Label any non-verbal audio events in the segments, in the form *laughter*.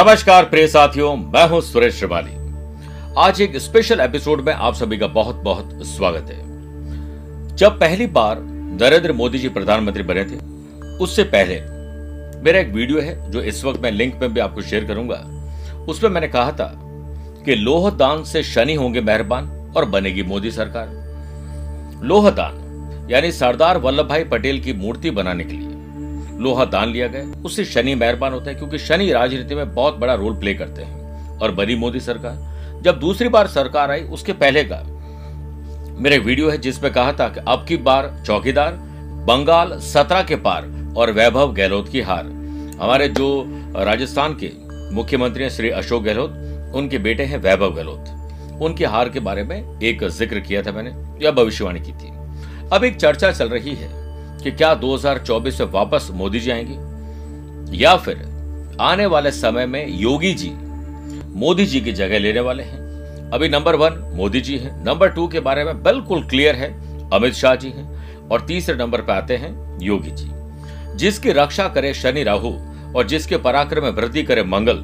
नमस्कार प्रिय साथियों, मैं हूँ सुरेश श्रिवाली। आज एक स्पेशल एपिसोड में आप सभी का बहुत बहुत स्वागत है। जब पहली बार नरेंद्र मोदी जी प्रधानमंत्री बने थे, उससे पहले मेरा एक वीडियो है, जो इस वक्त मैं लिंक में भी आपको शेयर करूँगा। उसमें मैंने कहा था कि लोहदान से शनि होंगे मेहरबान और बनेगी मोदी सरकार। लोहदान, यानी सरदार वल्लभ भाई पटेल की मूर्ति बनाने के लिए। लोहा दान लिया गया। उससे शनि मेहरबान होता है क्योंकि शनि राजनीति में बहुत बड़ा रोल प्ले करते हैं। और बनी मोदी सरकार। जब दूसरी बार सरकार आई, उसके पहले का मेरे वीडियो है जिसमें कहा था कि अब की बार चौकीदार, बंगाल सत्रह के पार और वैभव गहलोत की हार। हमारे जो राजस्थान के मुख्यमंत्री हैं, श्री अशोक गहलोत, उनके बेटे हैं वैभव गहलोत। उनकी हार के बारे में एक ज़िक्र किया था मैंने, या भविष्यवाणी की थी। अब एक चर्चा चल रही है। कि क्या 2024 में वापस मोदी जी आएँगे? या फिर आने वाले समय में योगी जी मोदी जी की जगह लेने वाले हैं? अभी नंबर वन मोदी जी हैं। नंबर टू के बारे में बिल्कुल क्लियर है, अमित शाह जी हैं। और तीसरे नंबर पर आते हैं योगी जी। जिसकी रक्षा करे शनि राहु और जिसके पराक्रम में वृद्धि करे मंगल,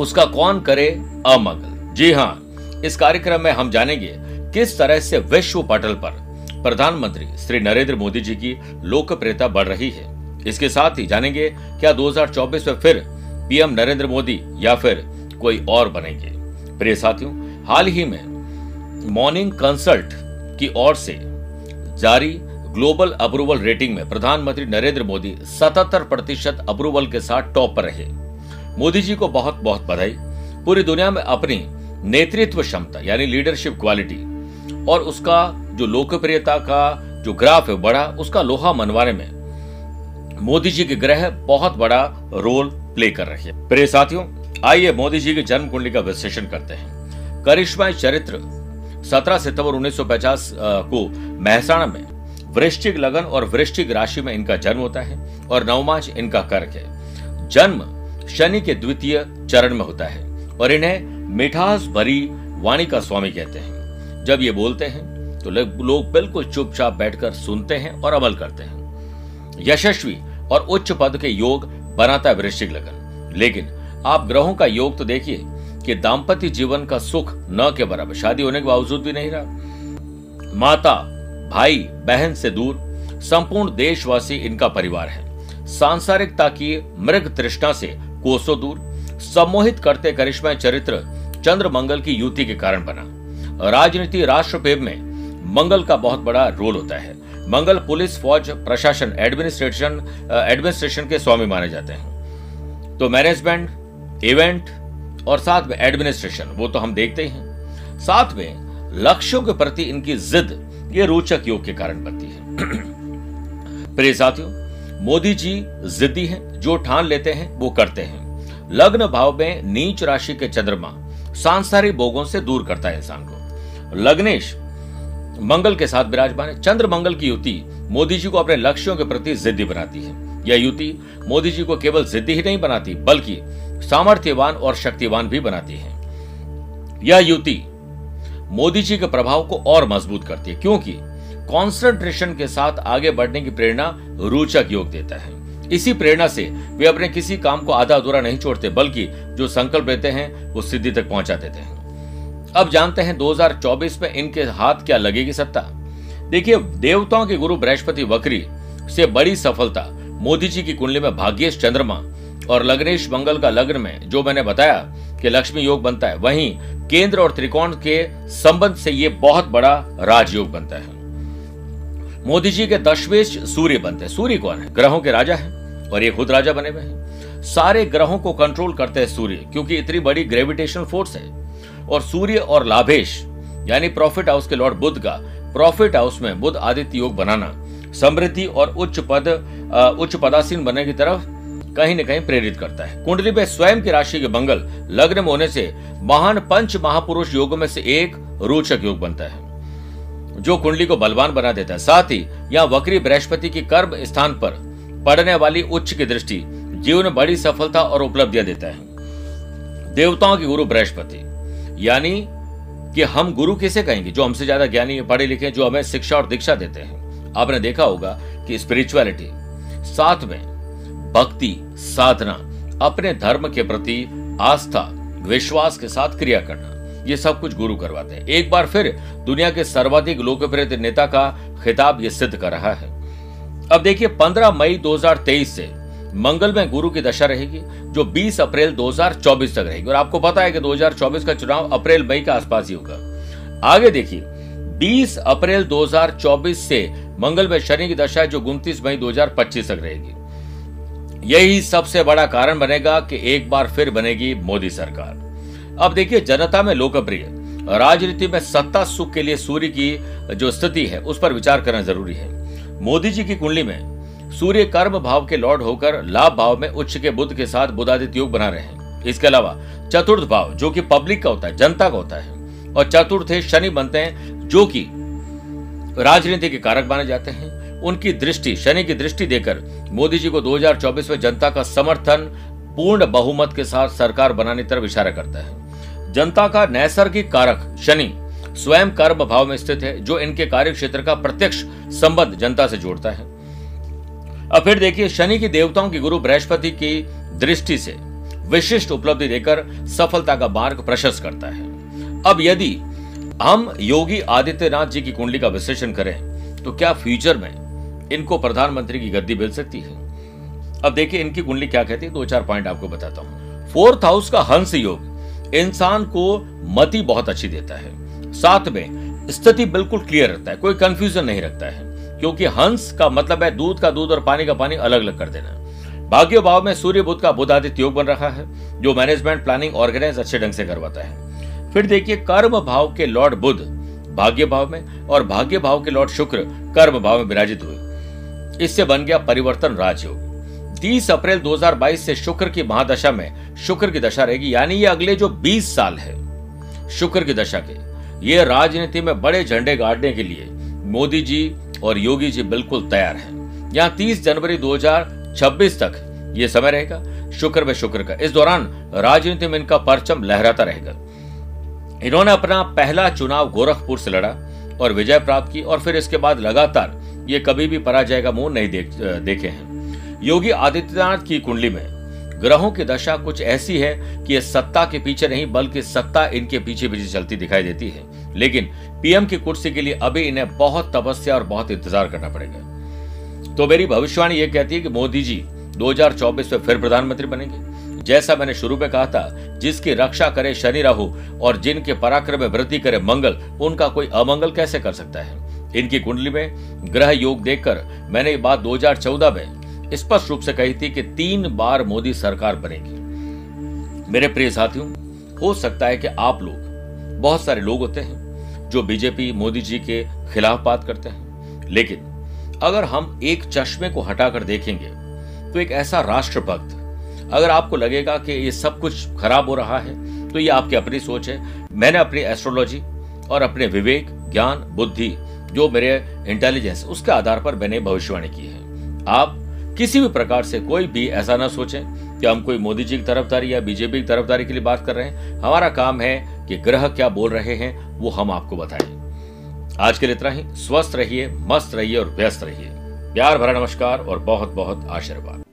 उसका कौन करे अमंगल? जी हाँ इस कार्यक्रम में हम जानेंगे किस तरह से विश्व पटल पर प्रधानमंत्री श्री नरेंद्र मोदी जी की लोकप्रियता बढ़ रही है। इसके साथ ही जानेंगे, क्या 2024 में फिर पीएम नरेंद्र मोदी या फिर कोई और बनेंगे। प्रिय साथियों, हाल ही में मॉर्निंग कंसल्ट की ओर से जारी ग्लोबल अप्रूवल रेटिंग में प्रधानमंत्री नरेंद्र मोदी 77 प्रतिशत अप्रूवल के साथ टॉप पर रहे। मोदी जी को बहुत बहुत बधाई। पूरी दुनिया में अपनी नेतृत्व क्षमता, यानी लीडरशिप क्वालिटी और उसका जो लोकप्रियता का जो ग्राफ है बड़ा, उसका लोहा मनवाने में मोदी जी के ग्रह बहुत बड़ा रोल प्ले कर रहे हैं। प्रिय साथियों, आइए मोदी जी की जन्म कुंडली का विश्लेषण करते हैं। करिश्मा चरित्र 17 सितंबर 1950 को महसाणा में वृश्चिक लगन और वृश्चिक राशि में इनका जन्म होता है और नवमाच इनका कर्क है। जन्म शनि के द्वितीय चरण में होता है और इन्हें मिठास भरी वाणी का स्वामी कहते हैं। जब ये बोलते हैं तो लोग बिल्कुल चुपचाप बैठकर सुनते हैं और अमल करते हैं। यशस्वी और उच्च पद के योग बनाता है वृश्चिक लगन। लेकिन आप ग्रहों का योग तो देखिए कि दाम्पत्य जीवन का सुख न के बराबर, शादी होने के बावजूद भी नहीं रहा। माता, भाई, बहन से दूर संपूर्ण देशवासी इनका परिवार है। सांसारिकता की मृग तृष्णा से कोसों दूर, सम्मोहित करते करिश्मा चरित्र चंद्र मंगल की युति के कारण बना। राजनीति राष्ट्र प्रेम में मंगल का बहुत बड़ा रोल होता है। मंगल पुलिस, फौज, प्रशासन, एडमिनिस्ट्रेशन एडमिनिस्ट्रेशन के स्वामी माने जाते हैं। तो मैनेजमेंट, इवेंट और साथ में एडमिनिस्ट्रेशन, वो तो हम देखते ही हैं। साथ में लक्ष्यों के प्रति इनकी जिद, ये रोचक योग के कारण बनती है। *clears throat* प्रिय साथियों, मोदी जी जिद्दी हैं, जो ठान लेते हैं, वो करते हैं। लग्न भाव में नीच राशि के चंद्रमा सांसारिक भोगों से दूर करता है इंसान को। लग्नेश मंगल के साथ विराजमान है। चंद्र मंगल की युति मोदी जी को अपने लक्ष्यों के प्रति जिद्दी बनाती है। यह युति मोदी जी को केवल जिद्दी ही नहीं बनाती, बल्कि सामर्थ्यवान और शक्तिवान भी बनाती है। यह युति मोदी जी के प्रभाव को और मज़बूत करती है, क्योंकि कॉन्सेंट्रेशन के साथ आगे बढ़ने की प्रेरणा रोचक योग देता है। इसी प्रेरणा से वे अपने किसी काम को आधा अधूरा नहीं छोड़ते, बल्कि जो संकल्प लेते हैं, वो सिद्धि तक पहुँचा देते हैं। अब जानते हैं 2024 में इनके हाथ क्या लगेगी सत्ता। देखिए, देवताओं के गुरु बृहस्पति वक्री से बड़ी सफलता मोदी जी की कुंडली में भाग्येश चंद्रमा और लग्नेश मंगल का लग्न में, जो मैंने बताया कि लक्ष्मी योग बनता है, वहीं केंद्र और त्रिकोण के संबंध से ये बहुत बड़ा राजयोग बनता है। मोदी जी के दशवेश सूर्य बनते हैं। सूर्य कौन है? ग्रहों के राजा है और ये खुद राजा बने हुए हैं। सारे ग्रहों को कंट्रोल करते हैं सूर्य, क्योंकि इतनी बड़ी ग्रेविटेशनल फोर्स है। और सूर्य और लाभेश, यानी प्रॉफिट हाउस के लॉर्ड बुद्ध का, प्रॉफिट हाउस में बुद्ध आदित्य योग बनाना, समृद्धि और उच्च पद उच्च पदासीन बनने की तरफ़ कहीं न कहीं प्रेरित करता है। कुंडली पे स्वयं की राशि के मंगल, लग्न में होने से महान पंच महापुरुष योगों में से एक रोचक योग बनता है, जो कुंडली को बलवान बना देता है। साथ ही यहाँ वक्री बृहस्पति की कर्म स्थान पर पड़ने वाली उच्च की दृष्टि जीवन में बड़ी सफलता और उपलब्धियाँ देता है। देवताओं के गुरु बृहस्पति। यानी कि हम गुरु किसे कहेंगे? जो हमसे ज़्यादा ज्ञानी पढ़े लिखे जो हमें शिक्षा और दीक्षा देते हैं। आपने देखा होगा कि स्पिरिचुअलिटी साथ में भक्ति, साधना, अपने धर्म के प्रति आस्था, विश्वास के साथ क्रिया करना, ये सब कुछ गुरु करवाते हैं। एक बार फिर दुनिया के सर्वाधिक लोकप्रिय नेता का खिताब ये सिद्ध कर रहा है। अब देखिए 15 मई 2023 से मंगल में गुरु की दशा रहेगी, जो 20 अप्रैल 2024 तक रहेगी। और आपको पता है कि 2024 का चुनाव अप्रैल, मई के आसपास ही होगा। आगे देखिए 20 अप्रैल 2024 से मंगल में शनि की दशा जो उनतीस मई 2025 तक रहेगी। यही सबसे बड़ा कारण बनेगा कि एक बार फिर बनेगी मोदी सरकार। अब देखिए, जनता में लोकप्रिय, राजनीति में सत्ता सुख के लिए सूर्य की जो स्थिति है, उस पर विचार करना ज़रूरी है। मोदी जी की कुंडली में सूर्य कर्म भाव के लॉर्ड होकर लाभ भाव में उच्च के बुद्ध के साथ बुधादित्य योग बना रहे हैं। इसके अलावा, चतुर्थ भाव, जो कि पब्लिक का होता है, जनता का होता है, और चतुर्थ शनि बनते हैं, जो कि राजनीति के कारक माने जाते हैं। उनकी दृष्टि, शनि की दृष्टि देकर मोदी जी को 2024 में जनता का समर्थन, पूर्ण बहुमत के साथ सरकार बनाने तरफ़ इशारा करता है। जनता का नैसर्गिक कारक, शनि, स्वयं कर्म भाव में स्थित है, जो इनके कार्य क्षेत्र का प्रत्यक्ष संबंध जनता से जोड़ता है। अब फिर देखिए, शनि की देवताओं की गुरु बृहस्पति की दृष्टि से विशिष्ट उपलब्धि देकर सफलता का मार्ग प्रशस्त करता है। अब यदि हम योगी आदित्यनाथ जी की कुंडली का विश्लेषण करें तो क्या फ्यूचर में इनको प्रधानमंत्री की गद्दी मिल सकती है? अब देखिए, इनकी कुंडली क्या कहती है? दो चार पॉइंट आपको बताता हूँ। फोर्थ हाउस का हंस योग इंसान को मति बहुत अच्छी देता है। साथ में स्थिति बिल्कुल क्लियर रहता है, कोई कंफ्यूजन नहीं रखता है। क्योंकि हंस का मतलब है दूध का दूध और पानी का पानी अलग अलग कर देना। भाग्य भाव में सूर्य बुद्ध का बुद्ध आदित्य योग बन रहा है, जो मैनेजमेंट प्लानिंग ऑर्गेनाइज अच्छे ढंग से करवाता है। फिर देखिए, कर्म भाव के लॉर्ड बुद्ध भाग्य भाव में और भाग्य भाव के लॉर्ड शुक्र कर्म भाव में विराजित हुए। इससे बन गया परिवर्तन राजयोग। 30 अप्रैल 2022 से शुक्र की महादशा में शुक्र की दशा रहेगी, यानी ये अगले जो 20 साल है, शुक्र की दशा के, ये राजनीति में बड़े झंडे गाड़ने के लिए मोदी जी और योगी जी बिल्कुल तैयार हैं। यहाँ 30 जनवरी 2026 तक ये समय रहेगा, शुक्र में शुक्र का। इस दौरान राजनीति में इनका परचम लहराता रहेगा। इन्होंने अपना पहला चुनाव गोरखपुर से लड़ा और विजय प्राप्त की और फिर इसके बाद लगातार ये कभी भी पराजय का मुँह नहीं देख, देखे हैं। योगी आदित्यनाथ की कुंडली में ग्रहों की दशा कुछ ऐसी है कि ये सत्ता के पीछे नहीं, बल्कि सत्ता इनके पीछे पीछे चलती दिखाई देती है। लेकिन पीएम की कुर्सी के लिए अभी इन्हें बहुत तपस्या और बहुत इंतज़ार करना पड़ेगा। तो मेरी भविष्यवाणी ये कहती है कि मोदी जी 2024 में फिर प्रधानमंत्री बनेंगे। जैसा मैंने शुरू में कहा था, जिसकी रक्षा करे शनि राहु और जिनके पराक्रम में वृद्धि करे मंगल, उनका कोई अमंगल कैसे कर सकता है? इनकी कुंडली में ग्रह योग देखकर मैंने ये बात 2014 में स्पष्ट रूप से कही थी कि तीन बार मोदी सरकार बनेगी। मेरे प्रिय साथियों, हो सकता है कि आप लोग बहुत सारे लोग होते हैं जो बीजेपी, मोदी जी के खिलाफ बात करते हैं। लेकिन अगर हम एक चश्मे को हटाकर देखेंगे तो एक ऐसा राष्ट्रभक्त, अगर आपको लगेगा कि ये सब कुछ खराब हो रहा है तो ये आपकी अपनी सोच है। मैंने अपनी एस्ट्रोलॉजी और अपने विवेक, ज्ञान, बुद्धि, जो मेरे इंटेलिजेंस उसके आधार पर मैंने भविष्यवाणी की है। आप किसी भी प्रकार से कोई भी ऐसा ना सोचें कि हम कोई मोदी जी की तरफदारी या बीजेपी की तरफदारी के लिए बात कर रहे हैं? हमारा काम है कि ग्रह क्या बोल रहे हैं, वो हम आपको बताएँ। आज के लिए इतना ही। स्वस्थ रहिए, मस्त रहिए और व्यस्त रहिए। प्यार भरा नमस्कार और बहुत बहुत आशीर्वाद।